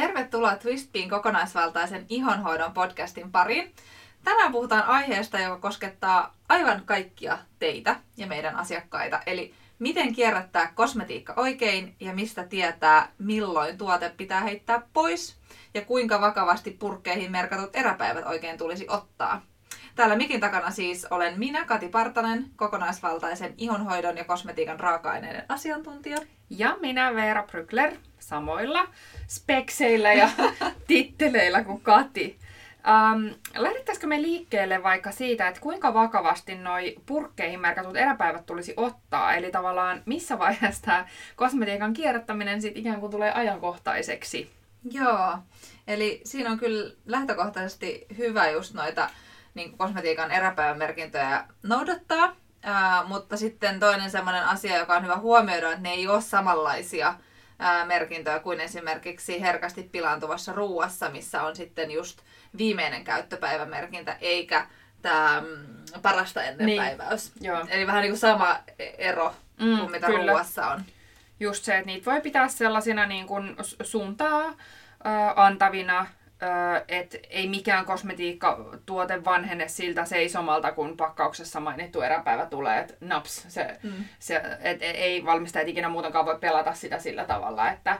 Tervetuloa Twistpiin kokonaisvaltaisen ihonhoidon podcastin pariin. Tänään puhutaan aiheesta, joka koskettaa aivan kaikkia teitä ja meidän asiakkaita, eli miten kierrättää kosmetiikka oikein ja mistä tietää, milloin tuote pitää heittää pois ja kuinka vakavasti purkkeihin merkatut eräpäivät oikein tulisi ottaa. Täällä mikin takana siis olen minä, Kati Partanen, kokonaisvaltaisen ihonhoidon ja kosmetiikan raaka-aineiden asiantuntija. Ja minä Veera Brykler, samoilla spekseillä ja titteleillä kuin Kati. Um, lähdettäisikö me liikkeelle vaikka siitä, että kuinka vakavasti noi purkkeihin merkatut eräpäivät tulisi ottaa? Eli tavallaan missä vaiheessa tämä kosmetiikan kierrättäminen sitten ikään kuin tulee ajankohtaiseksi? Joo, eli siinä on kyllä lähtökohtaisesti hyvä just noita niin kosmetiikan eräpäivämerkintöjä noudattaa. Ää, mutta sitten toinen sellainen asia, joka on hyvä huomioida, että ne ei ole samanlaisia ää, merkintöjä kuin esimerkiksi herkästi pilaantuvassa ruuassa, missä on sitten just viimeinen käyttöpäivämerkintä, eikä tämä mm, parasta ennen niin. päiväys. Joo. Eli vähän niin kuin sama ero mm, kuin mitä kyllä. ruuassa on. Just se, että niitä voi pitää sellaisina niin kuin suuntaa äh, antavina että ei mikään kosmetiikkatuote vanhene siltä seisomalta, kun pakkauksessa mainittu eräpäivä tulee, että naps, se, mm. se, et, ei valmistajat ikinä muutenkaan voi pelata sitä sillä tavalla, että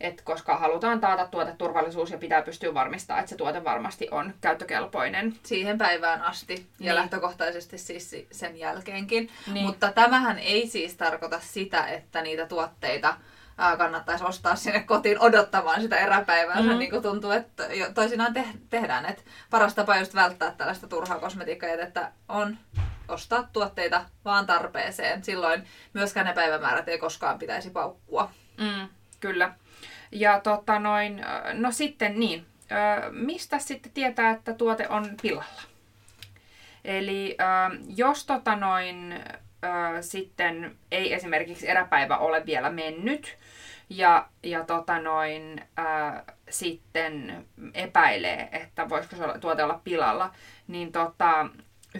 et koska halutaan taata tuoteturvallisuus ja pitää pystyä varmistamaan, että se tuote varmasti on käyttökelpoinen. Siihen päivään asti ja niin. lähtökohtaisesti siis sen jälkeenkin. Niin. Mutta tämähän ei siis tarkoita sitä, että niitä tuotteita kannattaisi ostaa sinne kotiin odottamaan sitä eräpäivää. Mm-hmm. Niin kuin tuntuu, että toisinaan te- tehdään. Että paras tapa just välttää tällaista turhaa kosmetiikkajätettä on ostaa tuotteita vaan tarpeeseen. Silloin myöskään ne päivämäärät ei koskaan pitäisi paukkua. Mm, kyllä. Ja tota noin, no sitten niin, mistä sitten tietää, että tuote on pilalla? Eli jos tota noin, sitten ei esimerkiksi eräpäivä ole vielä mennyt, ja, ja tota noin, ää, sitten epäilee, että voisiko se tuote olla pilalla, niin tota,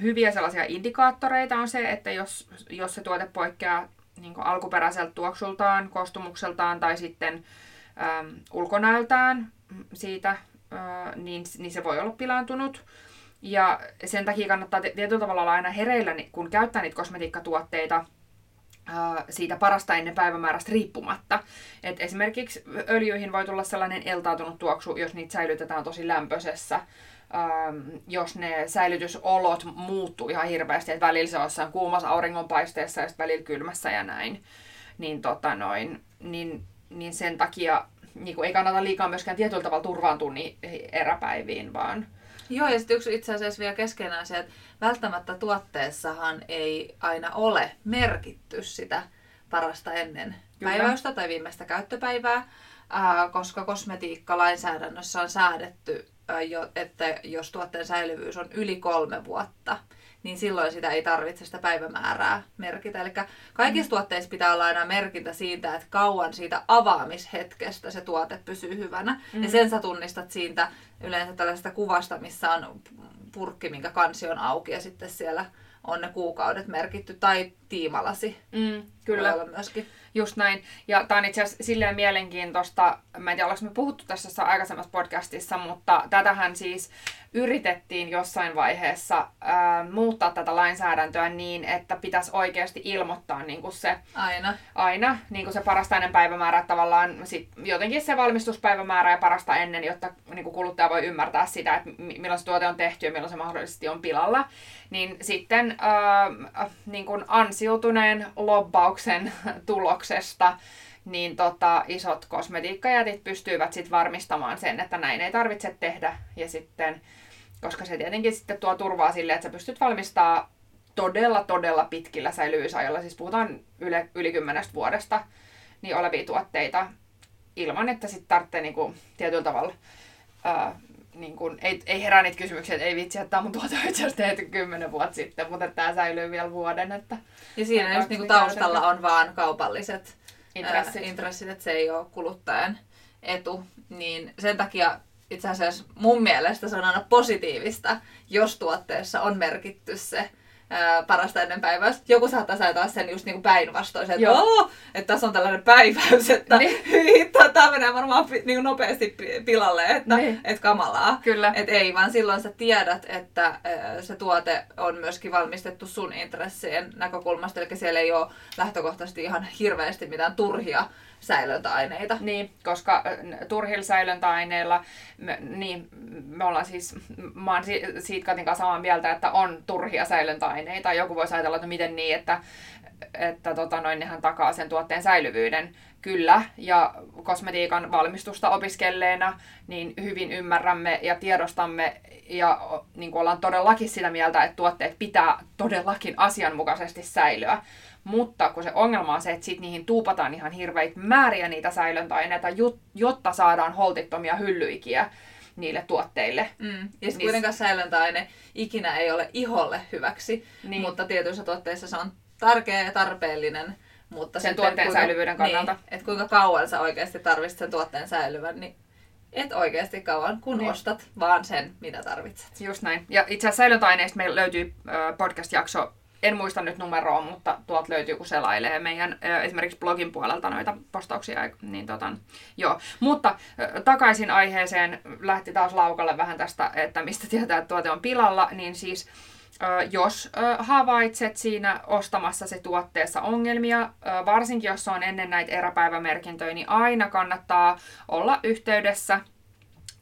hyviä sellaisia indikaattoreita on se, että jos, jos se tuote poikkeaa niin alkuperäiseltä tuoksultaan, kostumukseltaan tai sitten ää, ulkonäöltään siitä, ää, niin, niin se voi olla pilaantunut. Ja sen takia kannattaa tietyllä tavalla olla aina hereillä, kun käyttää niitä kosmetiikkatuotteita, siitä parasta ennen päivämäärästä riippumatta. Et esimerkiksi öljyihin voi tulla sellainen eltautunut tuoksu, jos niitä säilytetään tosi lämpöisessä. Ähm, jos ne säilytysolot muuttuu ihan hirveästi, että välillä se on jossain kuumassa auringonpaisteessa ja sitten välillä kylmässä ja näin, niin, tota noin, niin, niin sen takia niin ei kannata liikaa myöskään tietyllä tavalla turvaantua niin eräpäiviin, vaan, Joo, ja sitten yksi itse asiassa vielä keskeinen asia, että välttämättä tuotteessahan ei aina ole merkitty sitä parasta ennen Kyllä. päiväystä tai viimeistä käyttöpäivää, koska kosmetiikka-lainsäädännössä on säädetty, että jos tuotteen säilyvyys on yli kolme vuotta, niin silloin sitä ei tarvitse sitä päivämäärää merkitä. Eli kaikissa mm. tuotteissa pitää olla aina merkintä siitä, että kauan siitä avaamishetkestä se tuote pysyy hyvänä. Mm. Ja sen sä tunnistat siitä yleensä tällaista kuvasta, missä on purkki, minkä kansi on auki ja sitten siellä on ne kuukaudet merkitty. Tai tiimalasi. Mm, kyllä. Voi olla myöskin. Just näin. Ja tämä on itse asiassa silleen mielenkiintoista, mä en tiedä, ollaanko me puhuttu tässä aikaisemmassa podcastissa, mutta tätähän siis yritettiin jossain vaiheessa ää, muuttaa tätä lainsäädäntöä niin, että pitäisi oikeasti ilmoittaa niin kuin se, aina, aina niin kuin se parasta ennen päivämäärä, tavallaan sit jotenkin se valmistuspäivämäärä ja parasta ennen, jotta niin kuin kuluttaja voi ymmärtää sitä, että milloin se tuote on tehty ja milloin se mahdollisesti on pilalla. Niin sitten ää, niin kuin ansiutuneen lobbauksen tuloksesta niin tota, isot kosmetiikkajätit pystyivät sitten varmistamaan sen, että näin ei tarvitse tehdä. Ja sitten, koska se tietenkin sitten tuo turvaa sille, että sä pystyt valmistaa todella, todella pitkillä säilyvyysajalla, siis puhutaan yli, yli kymmenestä vuodesta, niin olevia tuotteita ilman, että sitten tarvitsee niinku, tietyllä tavalla ää, niin kun, ei, ei herää niitä kysymyksiä, että ei vitsi, että tämä mun tuote on itse asiassa tehty kymmenen vuotta sitten, mutta tämä säilyy vielä vuoden. Että ja siinä just niin taustalla on vaan kaupalliset intressit. Ää, intressit, että se ei ole kuluttajan etu. Niin sen takia itse asiassa mun mielestä se on aina positiivista, jos tuotteessa on merkitty se ää, parasta ennen päiväystä. Joku saattaa ajatella sen just niinku päinvastoin, että, Oo, että tässä on tällainen päiväys, että niin. tämä menee varmaan niinku nopeasti pilalle, että niin. et kamalaa. Kyllä. Et ei, vaan silloin sä tiedät, että ää, se tuote on myöskin valmistettu sun intressien näkökulmasta, eli siellä ei ole lähtökohtaisesti ihan hirveästi mitään turhia säilöntäaineita. Niin, koska turhilla säilöntäaineilla, me, niin, me ollaan siis, mä oon siitä Katin kanssa samaa mieltä, että on turhia säilöntäaineita. Joku voisi ajatella, että miten niin, että, että tota, noin, nehän takaa sen tuotteen säilyvyyden. Kyllä, ja kosmetiikan valmistusta opiskelleena niin hyvin ymmärrämme ja tiedostamme ja niin ollaan todellakin sitä mieltä, että tuotteet pitää todellakin asianmukaisesti säilyä. Mutta kun se ongelma on se, että sit niihin tuupataan ihan hirveitä määriä niitä säilöntäaineita, jotta saadaan holtittomia hyllyikiä niille tuotteille. Mm. Ja niin... kuitenkaan säilöntäaine ikinä ei ole iholle hyväksi, niin. mutta tietyissä tuotteissa se on tärkeä ja tarpeellinen. Mutta sen tuotteen kuinka, säilyvyyden kannalta. Niin, että kuinka kauan sä oikeasti tarvitset sen tuotteen säilyvän, niin et oikeasti kauan, kun niin. ostat vaan sen, mitä tarvitset. Just näin. Ja itse asiassa säilöntäaineista meillä löytyy podcast-jakso en muista nyt numeroa, mutta tuolta löytyy, kun selailee meidän esimerkiksi blogin puolelta noita postauksia. Niin tota, joo. Mutta takaisin aiheeseen, lähti taas laukalle vähän tästä, että mistä tietää, että tuote on pilalla, niin siis jos havaitset siinä ostamassa se tuotteessa ongelmia, varsinkin jos on ennen näitä eräpäivämerkintöjä, niin aina kannattaa olla yhteydessä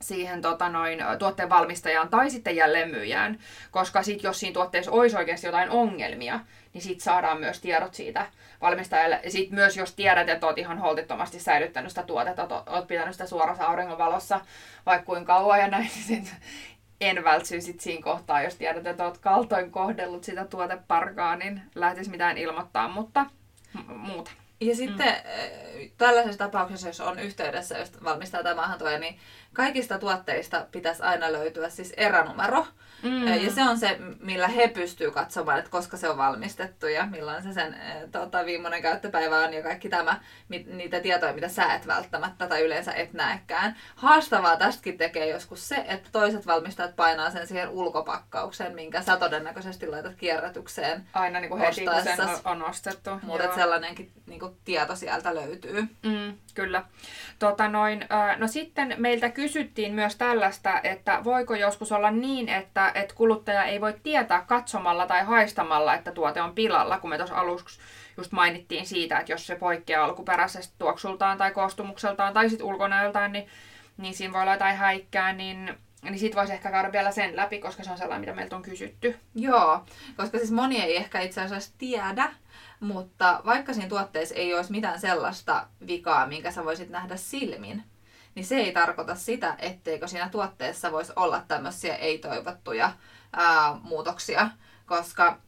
siihen tota noin, tuotteen valmistajaan tai sitten jälleen myyjään. Koska sit, jos siinä tuotteessa olisi oikeasti jotain ongelmia, niin sitten saadaan myös tiedot siitä valmistajalle. Ja sitten myös jos tiedät, että olet ihan holtittomasti säilyttänyt sitä tuotetta, olet pitänyt sitä suorassa auringonvalossa vaikka kuinka kauan ja näin, niin sit en vältsy sit siinä kohtaa, jos tiedät, että olet kaltoin kohdellut sitä tuoteparkaa, niin lähtisi mitään ilmoittaa, mutta muuta. Ja sitten mm. tällaisessa tapauksessa, jos on yhteydessä, jos valmistaa tai maahantuoja, niin kaikista tuotteista pitäisi aina löytyä siis eränumero. Mm. Ja se on se, millä he pystyvät katsomaan, että koska se on valmistettu ja milloin se sen tota, viimeinen käyttöpäivä on ja kaikki tämä, niitä tietoja, mitä sä et välttämättä tai yleensä et näekään. Haastavaa tästäkin tekee joskus se, että toiset valmistajat painaa sen siihen ulkopakkaukseen, minkä sä todennäköisesti laitat kierrätykseen Aina niin kuin heti, kun sen on ostettu. Mutta sellainenkin niin kuin, tieto sieltä löytyy. Mm, kyllä. Tota noin, no sitten meiltä kysyttiin myös tällaista, että voiko joskus olla niin, että, että kuluttaja ei voi tietää katsomalla tai haistamalla, että tuote on pilalla, kun me tuossa aluksi just mainittiin siitä, että jos se poikkeaa alkuperäisestä tuoksultaan tai koostumukseltaan tai sitten ulkonäöltään, niin, niin siinä voi olla jotain häikkää, niin niin siitä voisi ehkä käydä vielä sen läpi, koska se on sellainen, mitä meiltä on kysytty. Joo, koska siis moni ei ehkä itse asiassa tiedä, mutta vaikka siinä tuotteessa ei olisi mitään sellaista vikaa, minkä sä voisit nähdä silmin, niin se ei tarkoita sitä, etteikö siinä tuotteessa voisi olla tämmöisiä ei-toivottuja ää, muutoksia, koska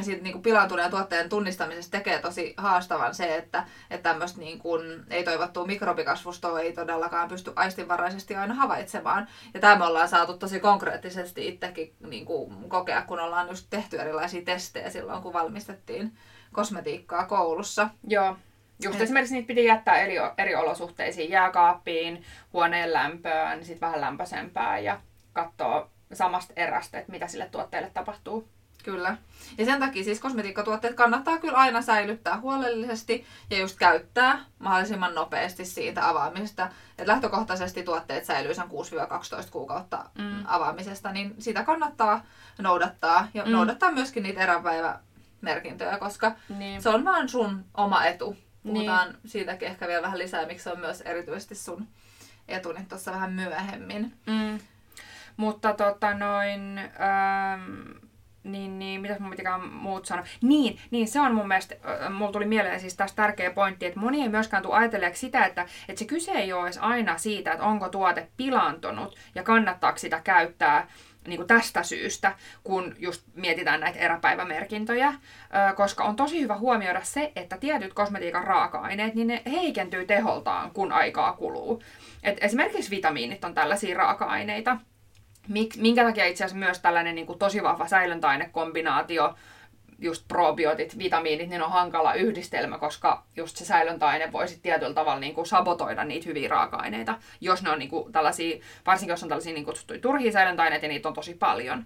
siitä niin kuin pilaantuneen tuotteen tunnistamisesta tekee tosi haastavan se, että, että tämmöistä niin kuin ei-toivottua mikrobikasvustoa ei todellakaan pysty aistinvaraisesti aina havaitsemaan. Ja tämä me ollaan saatu tosi konkreettisesti itsekin niin kuin kokea, kun ollaan just tehty erilaisia testejä silloin, kun valmistettiin kosmetiikkaa koulussa. Joo. Just Et... esimerkiksi niitä piti jättää eri, eri olosuhteisiin, jääkaappiin, huoneen lämpöön, sitten vähän lämpöisempää ja katsoa samasta erästä, että mitä sille tuotteelle tapahtuu. Kyllä. Ja sen takia siis kosmetiikkatuotteet kannattaa kyllä aina säilyttää huolellisesti ja just käyttää mahdollisimman nopeasti siitä avaamisesta. Et lähtökohtaisesti tuotteet säilyy sen 6-12 kuukautta mm. avaamisesta, niin sitä kannattaa noudattaa. Ja mm. noudattaa myöskin niitä eräpäivämerkintöjä, koska niin. se on vaan sun oma etu. Puhutaan niin. siitäkin ehkä vielä vähän lisää, miksi se on myös erityisesti sun etu niin tuossa vähän myöhemmin. Mm. Mutta tota noin... Ähm niin, niin, mitäs mun pitikään muut sanoa? Niin, niin, se on mun mielestä, äh, mulla tuli mieleen siis taas tärkeä pointti, että moni ei myöskään tule ajatelleeksi sitä, että, että se kyse ei ole edes aina siitä, että onko tuote pilantunut ja kannattaako sitä käyttää niin kuin tästä syystä, kun just mietitään näitä eräpäivämerkintöjä, koska on tosi hyvä huomioida se, että tietyt kosmetiikan raaka-aineet, niin ne heikentyy teholtaan, kun aikaa kuluu. Et esimerkiksi vitamiinit on tällaisia raaka-aineita, minkä takia itse asiassa myös tällainen niin kuin tosi vahva säilöntäainekombinaatio, just probiotit, vitamiinit, niin on hankala yhdistelmä, koska just se säilöntäaine voi sitten tietyllä tavalla niin kuin sabotoida niitä hyviä raaka-aineita, jos ne on niin kuin tällaisia, varsinkin jos on tällaisia niin kutsuttuja turhia säilöntäaineita ja niitä on tosi paljon.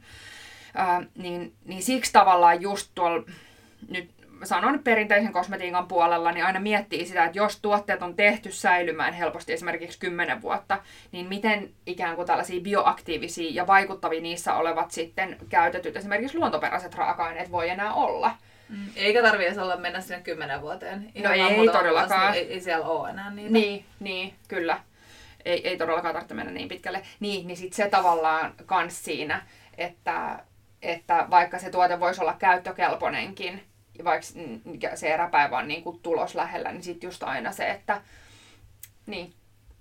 Ää, niin, niin siksi tavallaan just tuolla nyt sanon perinteisen kosmetiikan puolella, niin aina miettii sitä, että jos tuotteet on tehty säilymään helposti esimerkiksi 10 vuotta, niin miten ikään kuin tällaisia bioaktiivisia ja vaikuttavia niissä olevat sitten käytetyt esimerkiksi luontoperäiset raaka-aineet voi enää olla. Mm. Eikä tarvitse olla mennä sinne kymmenen vuoteen. Ihan no ei todellakaan. Niin ei, ei siellä ole enää niitä. Niin, niin kyllä. Ei, ei todellakaan tarvitse mennä niin pitkälle. Niin, niin sitten se tavallaan kans siinä, että, että vaikka se tuote voisi olla käyttökelpoinenkin, vaikka se eräpäivä on niin kuin tulos lähellä, niin sitten just aina se, että niin,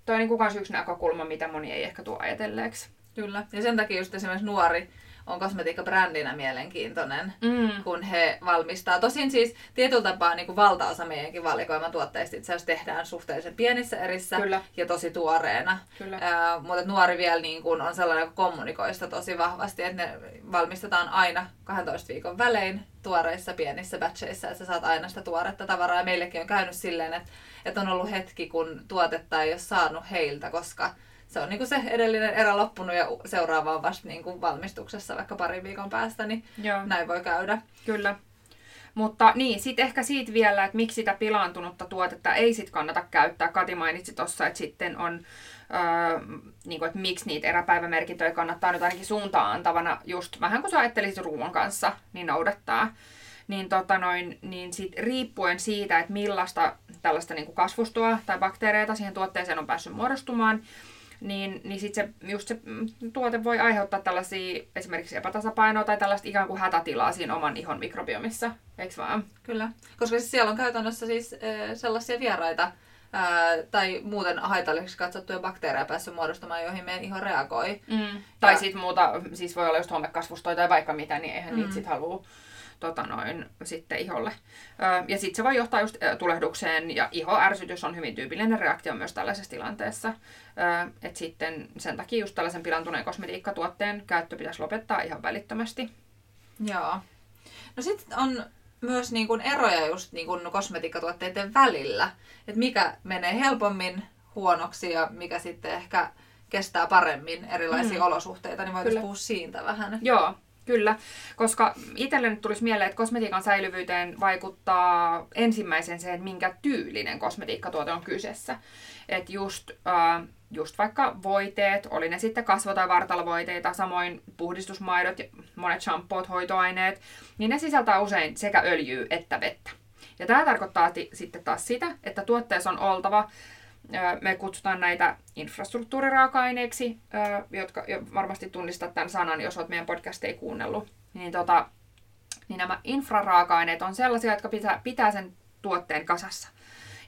toi on niin kuin yksi näkökulma, mitä moni ei ehkä tuo ajatelleeksi. Kyllä, ja sen takia just esimerkiksi nuori on kosmetiikka-brändinä mielenkiintoinen, mm. kun he valmistaa. Tosin siis tietyllä tapaa niin kuin valtaosa meidänkin valikoiman tuotteista itse asiassa tehdään suhteellisen pienissä erissä Kyllä. ja tosi tuoreena. Kyllä. Ää, mutta nuori vielä niin kuin on sellainen, joka kommunikoi sitä tosi vahvasti, että ne valmistetaan aina 12 viikon välein tuoreissa pienissä batcheissa, että sä saat aina sitä tuoretta tavaraa. Ja meillekin on käynyt silleen, että, että on ollut hetki, kun tuotetta ei ole saanut heiltä, koska se on niinku se edellinen erä loppunut ja seuraava on vasta niinku valmistuksessa vaikka parin viikon päästä, niin Joo. näin voi käydä. Kyllä. Mutta niin, sitten ehkä siitä vielä, että miksi sitä pilaantunutta tuotetta ei sit kannata käyttää. Kati mainitsi tuossa, että sitten on, öö, niin kuin, että miksi niitä eräpäivämerkintöjä kannattaa nyt ainakin suuntaan antavana, just vähän kuin sä ajattelisit ruoan kanssa, niin noudattaa. Niin, tota noin, niin sit riippuen siitä, että millaista tällaista niin kuin kasvustoa tai bakteereita siihen tuotteeseen on päässyt muodostumaan, niin, niin sit se, just se tuote voi aiheuttaa tällaisia esimerkiksi epätasapainoa tai tällaista ikään kuin hätätilaa siinä oman ihon mikrobiomissa, eikö vaan? Kyllä, koska siis siellä on käytännössä siis sellaisia vieraita äh, tai muuten haitalliseksi katsottuja bakteereja päässyt muodostamaan, joihin meidän iho reagoi. Mm. Tai sitten muuta, siis voi olla just homekasvustoja tai vaikka mitä, niin eihän mm. niitä sitten halua tota noin, sitten iholle. Ja sitten se voi johtaa just tulehdukseen ja ihoärsytys on hyvin tyypillinen reaktio myös tällaisessa tilanteessa. Et sitten sen takia just tällaisen pilantuneen kosmetiikkatuotteen käyttö pitäisi lopettaa ihan välittömästi. Joo. No sitten on myös niin kuin eroja just niin kuin kosmetiikkatuotteiden välillä. Että mikä menee helpommin huonoksi ja mikä sitten ehkä kestää paremmin erilaisia mm. olosuhteita, niin voitaisiin puhua siitä vähän. Joo, Kyllä, koska itselle nyt tulisi mieleen, että kosmetiikan säilyvyyteen vaikuttaa ensimmäisen se, että minkä tyylinen kosmetiikkatuote on kyseessä. Että just, äh, just vaikka voiteet, oli ne sitten kasvo- tai vartalovoiteita, samoin puhdistusmaidot, monet shampoot, hoitoaineet, niin ne sisältää usein sekä öljyä että vettä. Ja tämä tarkoittaa t- sitten taas sitä, että tuotteessa on oltava me kutsutaan näitä infrastruktuuriraaka-aineiksi, jotka varmasti tunnistat tämän sanan, jos olet meidän ei kuunnellut. Niin, tota, niin nämä infraraaka-aineet on sellaisia, jotka pitää, pitää sen tuotteen kasassa.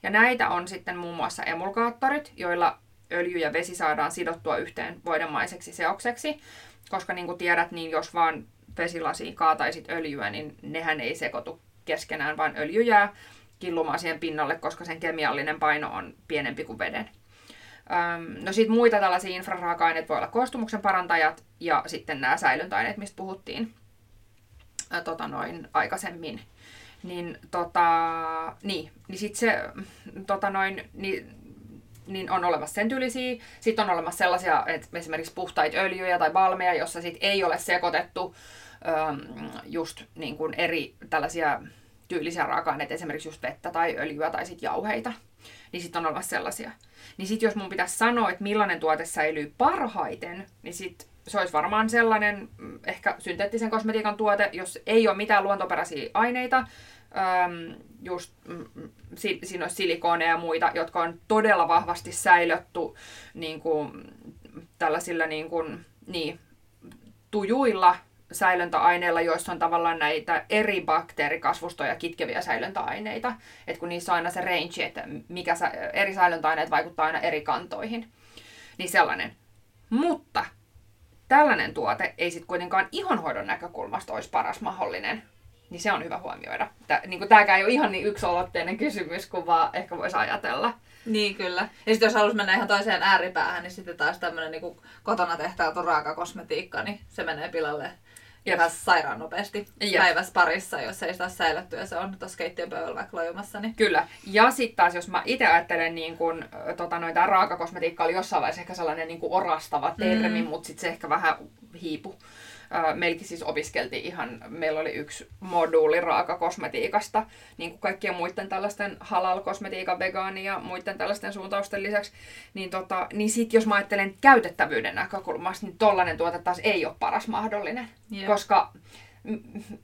Ja näitä on sitten muun muassa emulgaattorit, joilla öljy ja vesi saadaan sidottua yhteen voidemaiseksi seokseksi. Koska niin kuin tiedät, niin jos vaan vesilasiin kaataisit öljyä, niin nehän ei sekoitu keskenään, vaan öljy jää killumaan siihen pinnalle, koska sen kemiallinen paino on pienempi kuin veden. No sitten muita tällaisia infraraaka-aineita voi olla koostumuksen parantajat ja sitten nämä säilöntäaineet, mistä puhuttiin tota noin, aikaisemmin. Niin, tota, niin, niin sitten se tota noin, niin, niin on olemassa sen tyylisiä. Sitten on olemassa sellaisia, että esimerkiksi puhtaita öljyjä tai balmeja, jossa sit ei ole sekoitettu just niin kuin eri tällaisia tyylisiä raaka-aineita, esimerkiksi just vettä tai öljyä tai sitten jauheita, niin sitten on olemassa sellaisia. Niin sitten jos mun pitäisi sanoa, että millainen tuote säilyy parhaiten, niin sitten se olisi varmaan sellainen mm, ehkä synteettisen kosmetiikan tuote, jos ei ole mitään luontoperäisiä aineita, just mm, mm siinä olisi silikooneja ja muita, jotka on todella vahvasti säilötty niin kuin, tällaisilla niin kuin, niin, tujuilla säilöntäaineilla, joissa on tavallaan näitä eri bakteerikasvustoja kitkeviä säilöntäaineita. että kun niissä on aina se range, että mikä sä, eri säilöntäaineet vaikuttaa aina eri kantoihin. Niin sellainen. Mutta tällainen tuote ei sitten kuitenkaan ihonhoidon näkökulmasta olisi paras mahdollinen. Niin se on hyvä huomioida. Tää, niin tämäkään ei ole ihan niin yksolotteinen kysymys kuin vaan ehkä voisi ajatella. Niin kyllä. Ja sitten jos haluaisi mennä ihan toiseen ääripäähän, niin sitten taas tämmöinen niin kotona tehtävä raaka kosmetiikka, niin se menee pilalle ihan sairaan nopeasti Jep. päivässä parissa, jos ei sitä säilytty ja se on tuossa keittiön pöydällä vaikka lojumassa. Niin... Kyllä. Ja sitten taas, jos mä itse ajattelen, niin kun, tota, noita raakakosmetiikka oli jossain vaiheessa ehkä sellainen niin orastava termi, mm. mutta sitten se ehkä vähän hiipu. Meilläkin siis opiskeltiin ihan, meillä oli yksi moduuli raakakosmetiikasta, niin kuin kaikkien muiden tällaisten halal-kosmetiikan, vegaani ja muiden tällaisten suuntausten lisäksi. Niin, tota, niin sit jos mä ajattelen käytettävyyden näkökulmasta, niin tollainen tuote taas ei ole paras mahdollinen. Yeah. Koska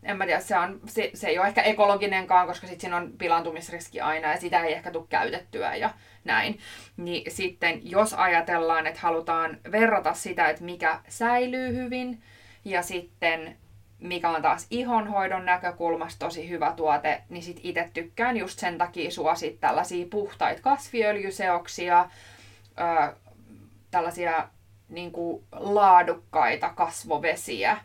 en mä tiedä, se, on, se, se ei ole ehkä ekologinenkaan, koska sitten siinä on pilantumisriski aina ja sitä ei ehkä tule käytettyä ja näin. Niin sitten jos ajatellaan, että halutaan verrata sitä, että mikä säilyy hyvin ja sitten mikä on taas ihonhoidon näkökulmasta tosi hyvä tuote, niin sit itse tykkään just sen takia suosit tällaisia puhtaita kasviöljyseoksia, ö, tällaisia niin kuin laadukkaita kasvovesiä,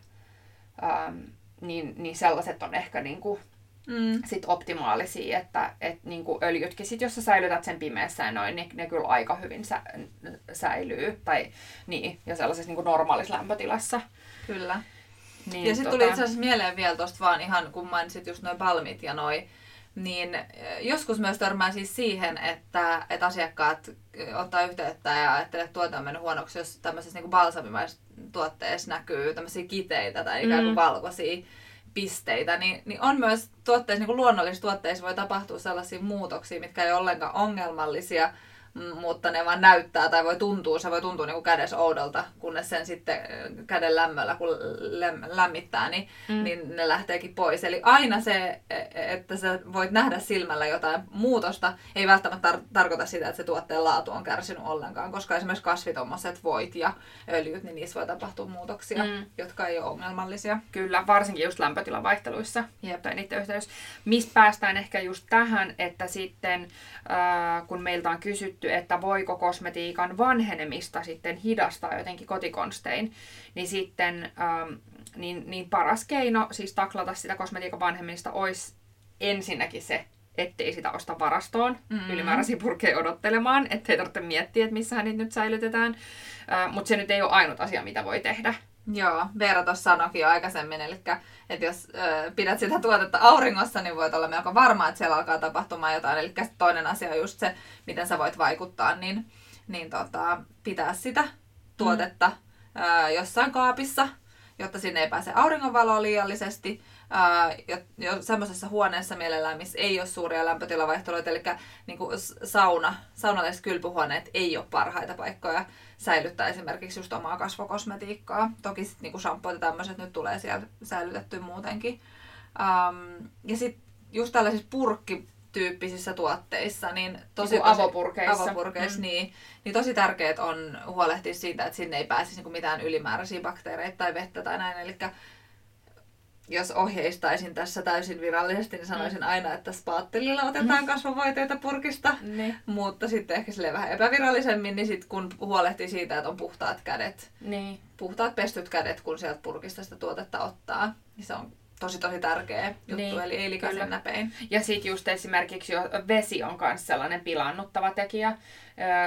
ö, niin, niin sellaiset on ehkä niin kuin, mm. sit optimaalisia, että et, niin kuin öljytkin, sit, jos sä säilytät sen pimeässä ja noin, niin ne kyllä aika hyvin sä, säilyy, tai niin, ja sellaisessa niin kuin normaalissa lämpötilassa. Kyllä. Niin, ja sitten tota... tuli itse asiassa mieleen vielä tuosta vaan ihan, kun mainitsit just noin balmit ja noin, niin eh, joskus myös törmää siis siihen, että, että asiakkaat eh, ottaa yhteyttä ja ajattelee, että tuote on mennyt huonoksi, jos tämmöisessä niin balsamimaisessa tuotteessa näkyy tämmöisiä kiteitä tai ikään kuin mm. valkoisia pisteitä, niin, niin on myös tuotteissa, niin kuin luonnollisissa tuotteissa voi tapahtua sellaisia muutoksia, mitkä ei ole ollenkaan ongelmallisia, mutta ne vaan näyttää tai voi tuntua, se voi tuntua niin kuin kädessä oudolta, kunnes sen sitten käden lämmöllä, kun lämmittää, niin, mm. niin ne lähteekin pois. Eli aina se, e, että sä voit nähdä silmällä jotain muutosta, ei välttämättä tar- tarkoita sitä, että se tuotteen laatu on kärsinyt ollenkaan, koska esimerkiksi kasvitommoset voit ja öljyt, niin niissä voi tapahtua muutoksia, mm. jotka ei ole ongelmallisia. Kyllä, varsinkin just lämpötilavaihteluissa Jep. tai niiden yhteydessä. Mistä päästään ehkä just tähän, että sitten äh, kun meiltä on kysytty, kysytty, että voiko kosmetiikan vanhenemista sitten hidastaa jotenkin kotikonstein, niin sitten ähm, niin, niin paras keino siis taklata sitä kosmetiikan vanhenemista olisi ensinnäkin se, ettei sitä osta varastoon mm-hmm. ylimääräisiä purkkeja odottelemaan, ettei tarvitse miettiä, että missä niitä nyt säilytetään. Äh, Mutta se nyt ei ole ainut asia, mitä voi tehdä. Joo, Veera tuossa sanoikin jo aikaisemmin, eli että jos ö, pidät sitä tuotetta auringossa, niin voit olla melko varma, että siellä alkaa tapahtumaan jotain. Eli toinen asia on just se, miten sä voit vaikuttaa, niin, niin tota, pitää sitä tuotetta mm. ö, jossain kaapissa, jotta sinne ei pääse auringonvaloa liiallisesti. jo, jo semmoisessa huoneessa mielellään, missä ei ole suuria lämpötilavaihteluita, eli niin kuin sauna, saunalliset kylpyhuoneet ei ole parhaita paikkoja säilyttää esimerkiksi just omaa kasvokosmetiikkaa. Toki sitten niinku shampoot ja tämmöiset nyt tulee siellä säilytetty muutenkin. Um, ja sitten just tällaisissa purkki tyyppisissä tuotteissa, niin tosi, niin tosi avopurkeissa, avopurkeissa mm. niin, niin tosi tärkeää on huolehtia siitä, että sinne ei pääsisi niin mitään ylimääräisiä bakteereita tai vettä tai näin. Eli jos ohjeistaisin tässä täysin virallisesti, niin sanoisin mm. aina, että spaattelilla otetaan mm. kasvovoiteita purkista. Niin. Mutta sitten ehkä sille vähän epävirallisemmin, niin sit kun huolehtii siitä, että on puhtaat kädet, niin. puhtaat pestyt kädet, kun sieltä purkista sitä tuotetta ottaa, niin se on tosi tosi tärkeä juttu, niin, eli ei likaisen näpein. Ja sitten just esimerkiksi jo vesi on myös sellainen pilannuttava tekijä.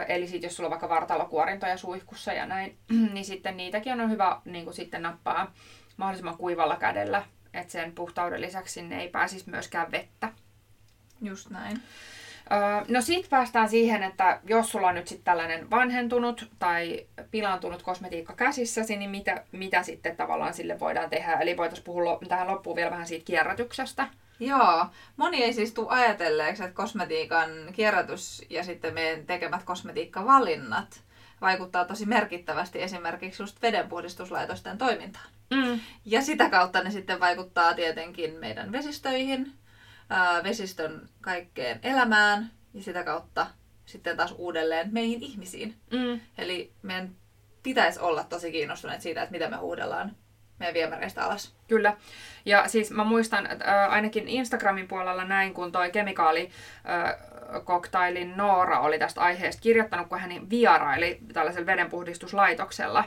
Eli sit jos sulla on vaikka vartalokuorintoja suihkussa ja näin, niin sitten niitäkin on hyvä niin kuin sitten nappaa mahdollisimman kuivalla kädellä, että sen puhtauden lisäksi sinne ei pääsisi myöskään vettä. Just näin. no sit päästään siihen, että jos sulla on nyt sitten tällainen vanhentunut tai pilantunut kosmetiikka käsissäsi, niin mitä, mitä sitten tavallaan sille voidaan tehdä? Eli voitaisiin puhua tähän loppuun vielä vähän siitä kierrätyksestä. Joo, moni ei siis tule ajatelleeksi, että kosmetiikan kierrätys ja sitten meidän tekemät kosmetiikkavalinnat vaikuttaa tosi merkittävästi esimerkiksi just vedenpuhdistuslaitosten toimintaan. Mm. Ja sitä kautta ne sitten vaikuttaa tietenkin meidän vesistöihin, ää, vesistön kaikkeen elämään ja sitä kautta sitten taas uudelleen meihin ihmisiin. Mm. Eli meidän pitäisi olla tosi kiinnostuneet siitä, että mitä me huudellaan meidän viemäreistä alas. Kyllä. Ja siis mä muistan, että ainakin Instagramin puolella näin, kun toi kemikaali koktailin Noora oli tästä aiheesta kirjoittanut, kun hän vieraili tällaisella vedenpuhdistuslaitoksella.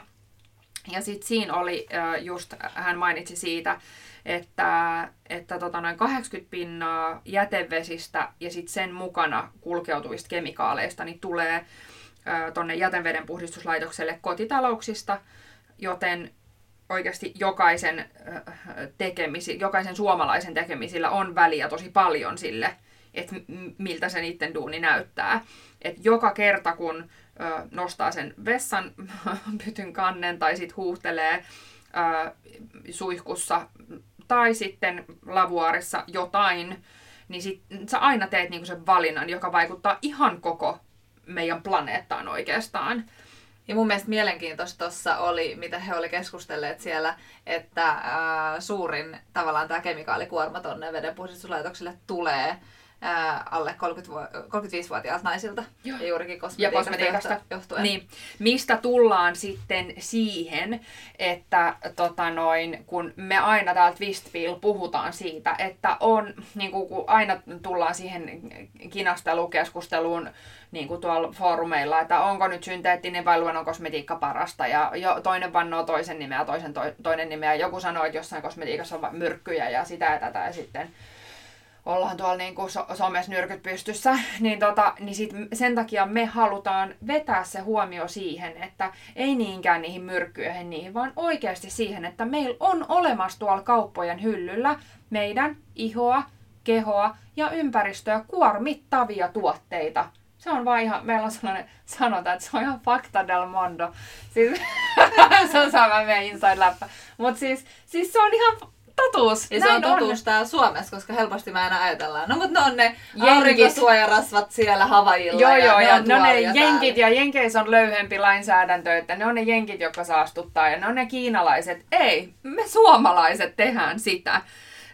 Ja sitten siinä oli just, hän mainitsi siitä, että, että tota noin 80 pinnaa jätevesistä ja sitten sen mukana kulkeutuvista kemikaaleista niin tulee tuonne jätevedenpuhdistuslaitokselle kotitalouksista, joten oikeasti jokaisen, tekemisi, jokaisen suomalaisen tekemisillä on väliä tosi paljon sille, että miltä se niiden duuni näyttää. Et joka kerta, kun ö, nostaa sen vessan pytyn kannen tai sitten huuhtelee ää, suihkussa tai sitten lavuaarissa jotain, niin sit sä aina teet niinku sen valinnan, joka vaikuttaa ihan koko meidän planeettaan oikeastaan. Ja mun mielestä mielenkiintoista tuossa oli, mitä he oli keskustelleet siellä, että ää, suurin tavallaan tämä kemikaalikuorma tonne vedenpuhdistuslaitokselle tulee ää, alle 30 35-vuotiailta naisilta. Joo. Ja juurikin Ja kosmetiikasta, kosmetiikasta. johtuen. Niin, mistä tullaan sitten siihen, että tota noin, kun me aina täältä Twistfield puhutaan siitä, että on, niin kuin, kun aina tullaan siihen kinastelukeskusteluun niin kuin tuolla foorumeilla, että onko nyt synteettinen vai luonnon kosmetiikka parasta, ja jo, toinen vannoo toisen nimeä, toisen to, toinen nimeä, joku sanoo, että jossain kosmetiikassa on myrkkyjä ja sitä ja tätä, ja sitten ollaan tuolla niin kuin so- somessa nyrkyt pystyssä, niin, tota, niin sit sen takia me halutaan vetää se huomio siihen, että ei niinkään niihin myrkkyihin niihin, vaan oikeasti siihen, että meillä on olemassa tuolla kauppojen hyllyllä meidän ihoa, kehoa ja ympäristöä kuormittavia tuotteita. Se on vaan ihan, meillä on sellainen sanota, että se on ihan fakta del mondo. Siis, se on sama meidän inside-läppä. Mutta siis, siis se on ihan totuus. Ja se on totuus täällä Suomessa, koska helposti me aina ajatellaan, no mutta ne on ne aurinkosuojarasvat siellä Havailla Joo, ja joo, ne ja on ne on ne ja jenkit, täällä. ja jenkeissä on löyhempi lainsäädäntö, että ne on ne jenkit, jotka saastuttaa, ja ne on ne kiinalaiset. Ei, me suomalaiset tehdään sitä.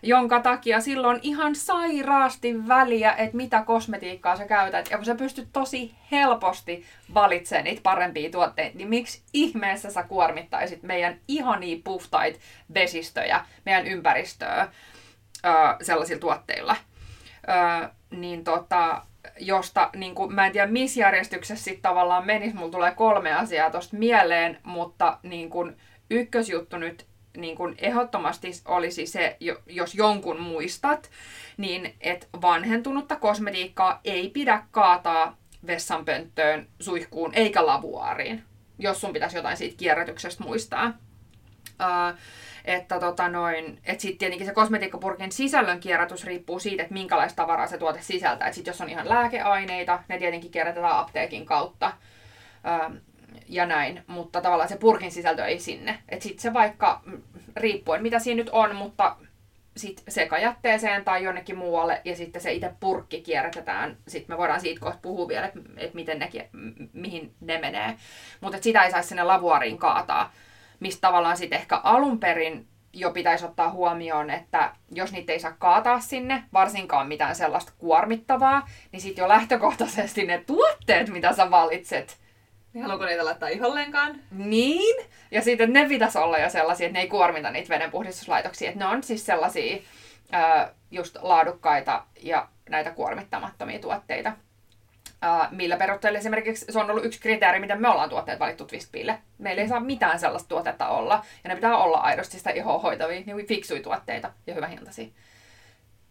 Jonka takia silloin ihan sairaasti väliä, että mitä kosmetiikkaa sä käytät. Ja kun sä pystyt tosi helposti valitsemaan niitä parempia tuotteita, niin miksi ihmeessä sä kuormittaisit meidän ihania puhtait vesistöjä, meidän ympäristöä ö, sellaisilla tuotteilla? Ö, niin tota, josta niin kuin, mä en tiedä missä järjestyksessä sitten tavallaan menisi, mulla tulee kolme asiaa tosta mieleen, mutta niin kuin, ykkösjuttu nyt niin kuin ehdottomasti olisi se, jo- jos jonkun muistat, niin että vanhentunutta kosmetiikkaa ei pidä kaataa vessanpönttöön, suihkuun eikä lavuaariin, jos sun pitäisi jotain siitä kierrätyksestä muistaa. Ää, että tota noin, et sit tietenkin se kosmetiikkapurkin sisällön kierrätys riippuu siitä, että minkälaista tavaraa se tuote sisältää. Et sit jos on ihan lääkeaineita, ne tietenkin kierrätetään apteekin kautta ää, ja näin, mutta tavallaan se purkin sisältö ei sinne. Et sit se vaikka, riippuen mitä siinä nyt on, mutta sit sekajätteeseen tai jonnekin muualle ja sitten se itse purkki kierrätetään. Sitten me voidaan siitä kohta puhua vielä, että et miten mihin ne menee. Mutta sitä ei saisi sinne lavuariin kaataa mistä tavallaan sitten ehkä alun perin jo pitäisi ottaa huomioon, että jos niitä ei saa kaataa sinne, varsinkaan mitään sellaista kuormittavaa, niin sitten jo lähtökohtaisesti ne tuotteet, mitä sä valitset, Niin haluanko niitä laittaa iholleenkaan? niin, ja sitten ne pitäisi olla jo sellaisia, että ne ei kuormita niitä vedenpuhdistuslaitoksia, että ne on siis sellaisia ää, just laadukkaita ja näitä kuormittamattomia tuotteita. Ää, millä perusteella esimerkiksi se on ollut yksi kriteeri, miten me ollaan tuotteet valittu Twistpille. Meillä ei saa mitään sellaista tuotetta olla, ja ne pitää olla aidosti sitä ihoa hoitavia, niin fiksuja tuotteita ja hyvähintaisia.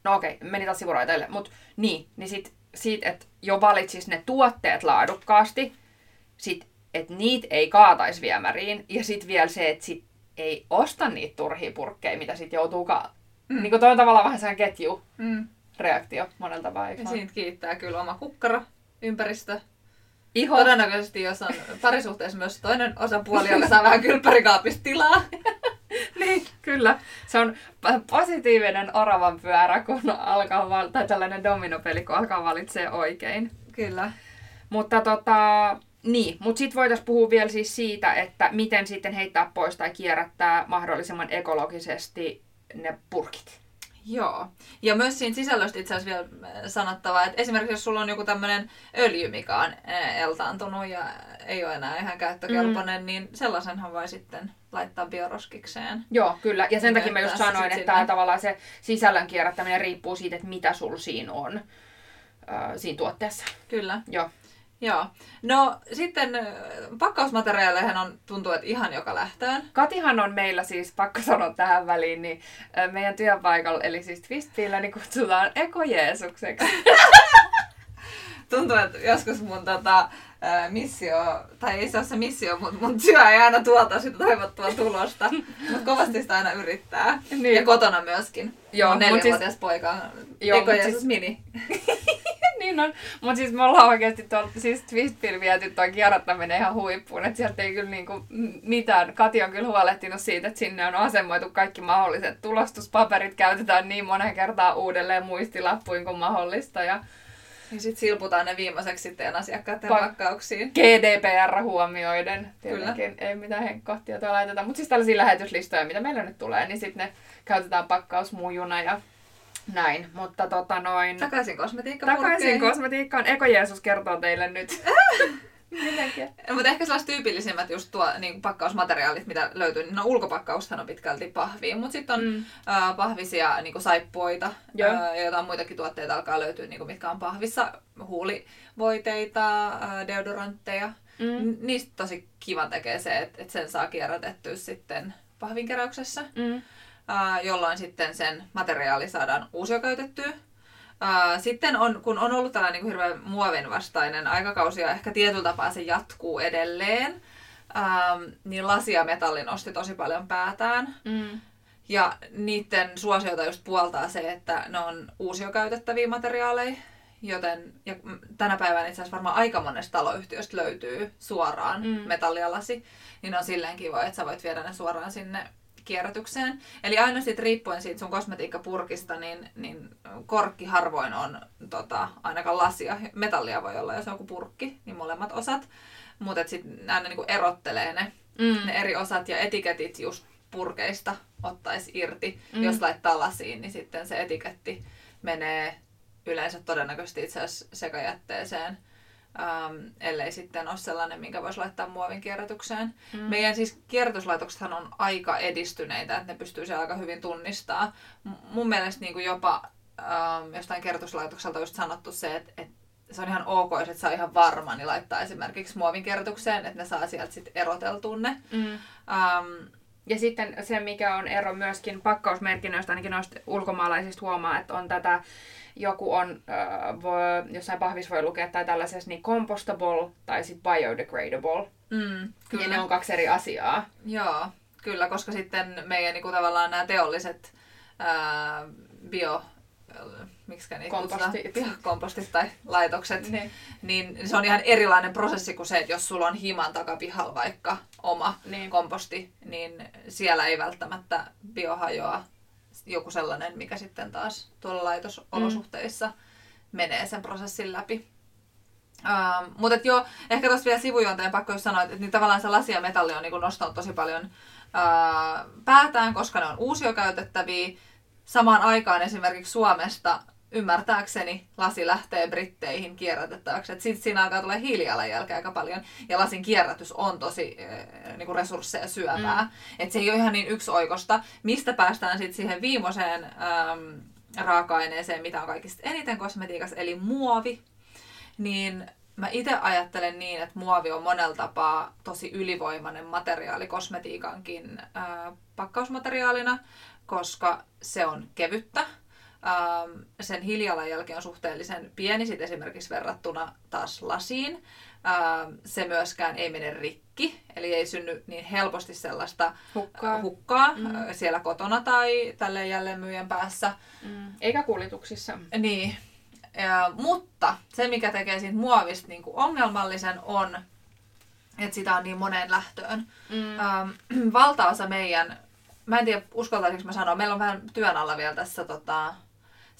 No okei, meni taas sivuraiteille, mutta niin, niin sit, siitä, että jo valitsis ne tuotteet laadukkaasti, sit, että niitä ei kaataisi viemäriin, ja sitten vielä se, että sit ei osta niitä turhia purkkeja, mitä sitten joutuu ka... Mm. Niin kuin toi on tavallaan vähän sehän ketju Mm. reaktio monella tapaa, eikö Ja siitä kiittää kyllä oma kukkaro, ympäristö. Iho. Todennäköisesti, jos on parisuhteessa myös toinen osapuoli, joka saa vähän kylppärikaapista tilaa. niin, kyllä. Se on positiivinen oravan pyörä, kun alkaa val- tai tällainen dominopeli, kun alkaa valitsee oikein. Kyllä. Mutta tota, niin, mutta sitten voitaisiin puhua vielä siis siitä, että miten sitten heittää pois tai kierrättää mahdollisimman ekologisesti ne purkit. Joo. Ja myös siinä sisällöstä itse asiassa vielä äh, sanottava, että esimerkiksi jos sulla on joku tämmöinen öljy, mikä on äh, eltaantunut ja ei ole enää ihan käyttökelpoinen, mm. niin sellaisenhan voi sitten laittaa bioroskikseen. Joo, kyllä. Ja sen takia mä just sanoin, että sinne. tavallaan se sisällön kierrättäminen riippuu siitä, että mitä sulla siinä on äh, siinä tuotteessa. Kyllä. Joo. Joo. No sitten äh, pakkausmateriaaleihin on tuntuu, että ihan joka lähtöön. Katihan on meillä siis, pakko sanoa tähän väliin, niin ö, meidän työpaikalla, eli siis Twistfillä, niin kutsutaan ekojeesukseksi. Tuntuu, että joskus mun tota, ää, missio, tai ei se ole se missio, mutta mun työ ei aina tuota sitä toivottua tulosta. mutta kovasti sitä aina yrittää. Niin. Ja kotona myöskin. Joo, mun mut neljänvuotias poika on Joo, Eko mut Jeesus siis- Mini. niin on. Mutta siis me ollaan oikeasti tuolta, siis Twistpil viety toi kierrättäminen ihan huippuun, että sieltä ei kyllä niinku mitään. Kati on kyllä huolehtinut siitä, että sinne on asemoitu kaikki mahdolliset tulostuspaperit, käytetään niin monen kertaa uudelleen muistilappuin kuin mahdollista. Ja ja sitten silputaan ne viimeiseksi sitten asiakkaiden Pa- pakkauksiin. GDPR huomioiden. Tietenkin ei mitään henkkotietoa laiteta. Mutta siis tällaisia lähetyslistoja, mitä meillä nyt tulee, niin sitten ne käytetään pakkausmujuna ja näin. Mutta tota noin... Takaisin kosmetiikka Takaisin kosmetiikkaan. Eko Jeesus kertoo teille nyt. Mitenkin? Mutta ehkä sellaiset tyypillisimmät just tuo niin pakkausmateriaalit, mitä löytyy, niin no ulkopakkaushan on pitkälti pahvia, mutta sitten on mm. ä, pahvisia niin saippuoita ä, ja jotain muitakin tuotteita alkaa löytyä, niin kuin, mitkä on pahvissa, huulivoiteita, ä, deodorantteja. Mm. Niistä tosi kivan tekee se, että, että sen saa kierrätettyä sitten pahvinkeräyksessä, mm. Jolloin sitten sen materiaali saadaan uusiokäytettyä. Sitten on, kun on ollut tällainen niin hirveän muovin vastainen aikakausi ja ehkä tietyllä tapaa se jatkuu edelleen, niin lasi ja metalli nosti tosi paljon päätään. Mm. Ja niiden suosiota just puoltaa se, että ne on uusiokäytettäviä materiaaleja, joten ja tänä päivänä itse asiassa varmaan aika monesta taloyhtiöstä löytyy suoraan mm. metalli ja lasi, niin on silleen kiva, että sä voit viedä ne suoraan sinne kierrätykseen. Eli aina sitten riippuen siitä sun kosmetiikkapurkista, niin, niin korkki harvoin on tota, ainakaan lasia. Metallia voi olla, jos on joku purkki, niin molemmat osat. Mutta sitten aina niinku erottelee ne, mm. ne eri osat ja etiketit just purkeista ottaisi irti. Mm. Jos laittaa lasiin, niin sitten se etiketti menee yleensä todennäköisesti itse asiassa sekajätteeseen ähm, ellei sitten ole sellainen, minkä voisi laittaa muovin kierrätykseen. Mm. Meidän siis kierrätyslaitoksethan on aika edistyneitä, että ne pystyy se aika hyvin tunnistaa. M- mun mielestä niin kuin jopa ähm, jostain kierrätyslaitokselta on just sanottu se, että, että se on ihan ok, jos et saa ihan varma, niin laittaa esimerkiksi muovin kierrätykseen, että ne saa sieltä sitten eroteltua ne. Mm. Ähm, ja sitten se, mikä on ero myöskin pakkausmerkinnöistä, ainakin noista ulkomaalaisista huomaa, että on tätä joku on, äh, voi, jossain pahvissa voi lukea tai tällaisessa niin compostable tai sitten biodegradable. Mm, kyllä. Ja ne on kaksi eri asiaa. Joo, kyllä, koska sitten meidän niin kuin, tavallaan nämä teolliset ää, bio miksi niitä kompostit. kompostit tai laitokset, niin. niin se on ihan erilainen prosessi kuin se, että jos sulla on himan takapihalla vaikka oma niin. komposti, niin siellä ei välttämättä biohajoa joku sellainen, mikä sitten taas tuolla laitosolosuhteissa mm. menee sen prosessin läpi. Uh, mutta joo, ehkä tuossa vielä sivujuonteen pakko just sanoa, että, että niin tavallaan se lasi ja metalli on niin nostanut tosi paljon uh, päätään, koska ne on uusiokäytettäviä. Samaan aikaan esimerkiksi Suomesta ymmärtääkseni lasi lähtee Britteihin kierrätettäväksi. Et sitten siinä alkaa tulla hiilijalanjälkeä aika paljon. Ja lasin kierrätys on tosi äh, niinku resursseja syövää. Mm. Et se ei ole ihan niin yksioikosta. Mistä päästään sitten siihen viimeiseen ähm, raaka-aineeseen, mitä on kaikista eniten kosmetiikassa, eli muovi. Niin mä itse ajattelen niin, että muovi on monella tapaa tosi ylivoimainen materiaali kosmetiikankin äh, pakkausmateriaalina, koska se on kevyttä Ähm, sen hiilijalanjälki on suhteellisen pieni sit esimerkiksi verrattuna taas lasiin. Ähm, se myöskään ei mene rikki, eli ei synny niin helposti sellaista hukkaa, hukkaa mm. siellä kotona tai tälle jälleenmyyjän päässä. Mm. Eikä kuljetuksissa. Niin. Ja, mutta se, mikä tekee siitä muovista niin kuin ongelmallisen, on, että sitä on niin moneen lähtöön. Mm. Ähm, valtaosa meidän, mä en tiedä uskaltaisinko mä sanoa, meillä on vähän työn alla vielä tässä tota,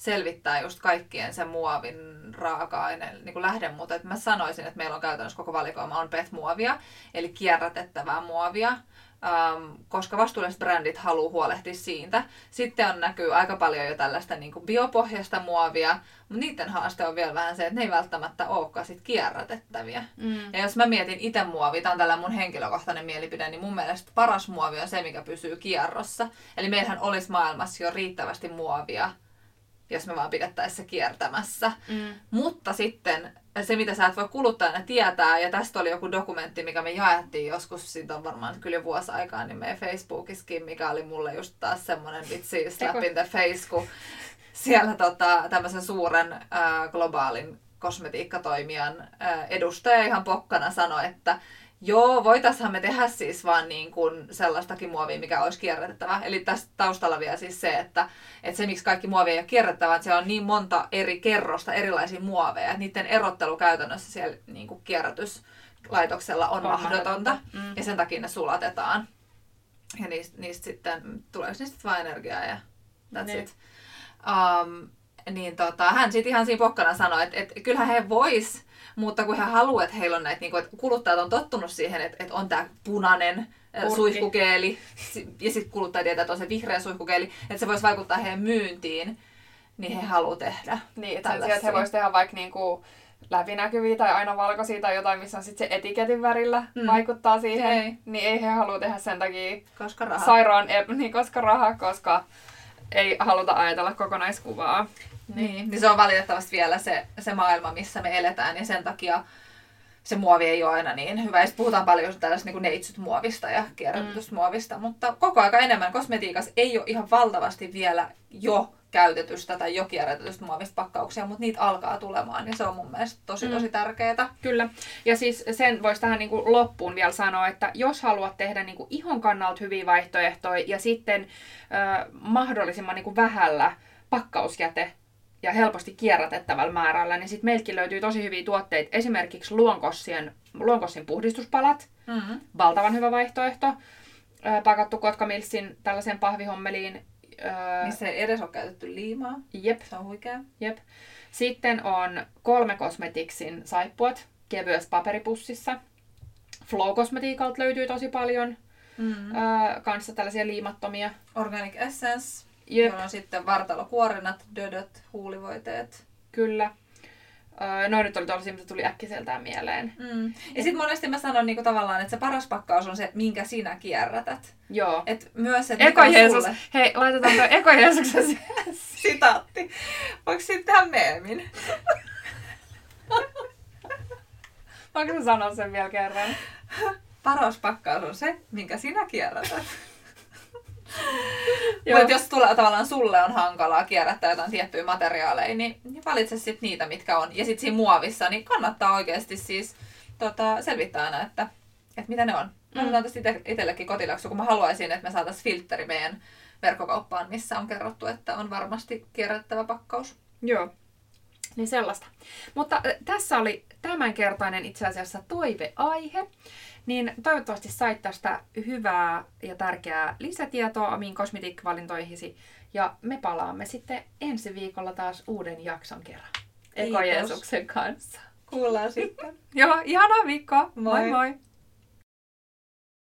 selvittää just kaikkien sen muovin raaka-aineen niin lähden, mutta että mä sanoisin, että meillä on käytännössä koko valikoima on PET-muovia, eli kierrätettävää muovia, ähm, koska vastuulliset brändit haluaa huolehtia siitä. Sitten on näkyy aika paljon jo tällaista niin kuin biopohjasta muovia, mutta niiden haaste on vielä vähän se, että ne ei välttämättä olekaan sit kierrätettäviä. Mm. Ja jos mä mietin itse muovia, tämä on tällä mun henkilökohtainen mielipide, niin mun mielestä paras muovi on se, mikä pysyy kierrossa. Eli meillähän olisi maailmassa jo riittävästi muovia, jos me vaan pidettäisiin se kiertämässä. Mm. Mutta sitten se, mitä sä et voi kuluttajana tietää, ja tästä oli joku dokumentti, mikä me jaettiin joskus, siitä on varmaan kyllä vuosi aikaa, niin meidän Facebookissakin, mikä oli mulle just taas semmoinen vitsi, slap in the face, kun siellä tota, tämmöisen suuren äh, globaalin kosmetiikkatoimijan äh, edustaja ihan pokkana sanoi, että Joo, voitaisiin me tehdä siis vaan niin kuin sellaistakin muovia, mikä olisi kierrätettävä. Eli tässä taustalla vielä siis se, että, että se miksi kaikki muovi ei ole kierrätettävä, että siellä on niin monta eri kerrosta erilaisia muoveja, että niiden erottelu käytännössä siellä niin kuin kierrätyslaitoksella on, on mahdotonta. Mm. Ja sen takia ne sulatetaan. Ja niistä, niistä sitten, tulee niistä vain energiaa ja that's niin. it. Um, niin tota, hän sitten ihan siinä pokkana sanoi, että, että kyllähän he vois, mutta kun he haluavat, että heillä on näitä, niin kuin, että kuluttajat on tottunut siihen, että, että on tämä punainen Purki. suihkukeeli, ja sitten kuluttaja tietää, että on se vihreä suihkukeeli, että se voisi vaikuttaa heidän myyntiin, niin he haluavat tehdä Niin, että sen sijaan, että he voisivat tehdä vaikka niinku läpinäkyviä tai aina valkoisia tai jotain, missä on sitten se etiketin värillä mm. vaikuttaa siihen, ei. niin ei he halua tehdä sen takia koska raha. sairaan, niin koska raha, koska ei haluta ajatella kokonaiskuvaa. Niin, niin se on valitettavasti vielä se, se maailma, missä me eletään ja sen takia se muovi ei ole aina niin hyvä. Ja puhutaan paljon tällaista niin neitsyt muovista ja kierrätetystä mm. muovista, mutta koko aika enemmän kosmetiikassa ei ole ihan valtavasti vielä jo käytetystä tai jo kierrätetystä muovista pakkauksia, mutta niitä alkaa tulemaan ja se on mun mielestä tosi tosi mm. tärkeää. Kyllä. Ja siis sen voisi tähän niin kuin loppuun vielä sanoa, että jos haluat tehdä niin kuin ihon kannalta hyviä vaihtoehtoja ja sitten äh, mahdollisimman niin kuin vähällä pakkausjäte helposti kierrätettävällä määrällä, niin sitten meiltäkin löytyy tosi hyviä tuotteita. Esimerkiksi luonkossien, luonkossin puhdistuspalat, mm-hmm. valtavan hyvä vaihtoehto. Pakattu kotkamilssin tällaiseen pahvihommeliin Öö, Missä ei edes ole käytetty liimaa. Jep. Se on huikea. Jep. Sitten on kolme kosmetiksin saippuat kevyessä paperipussissa. Flow Cosmetiikalta löytyy tosi paljon. Mm-hmm. Kanssa tällaisia liimattomia. Organic Essence, Jep. on sitten vartalokuorinat, dödöt, huulivoiteet. Kyllä. No nyt oli tosi, mitä tuli äkkiseltään mieleen. Mm. Ja sitten monesti mä sanon niinku tavallaan, että se paras pakkaus on se, minkä sinä kierrätät. Joo. Et myös, että Eko Jeesus. Sulle... Hei, laitetaan tuo Eko Jeesuksen sitaatti. Voiko sitten tehdä meemin? Voinko sanoa sen vielä kerran? Paras pakkaus on se, minkä sinä kierrätät. Mutta jos tulee, tavallaan sulle on hankalaa kierrättää jotain tiettyjä materiaaleja, niin, niin valitse sitten niitä, mitkä on. Ja sitten siinä muovissa, niin kannattaa oikeasti siis tota, selvittää aina, että, että mitä ne on. Mä mm. tästä ite, itsellekin kotiläksy, kun mä haluaisin, että me saataisiin filtteri meidän verkkokauppaan, missä on kerrottu, että on varmasti kierrättävä pakkaus. Joo. Niin sellaista. Mutta tässä oli tämänkertainen itse asiassa toiveaihe. Niin toivottavasti sait tästä hyvää ja tärkeää lisätietoa omiin kosmetiikkavalintoihisi. Ja me palaamme sitten ensi viikolla taas uuden jakson kerran. Eko Jeesuksen kanssa. Kuullaan sitten. Joo, ihanaa viikkoa. Moi moi! moi.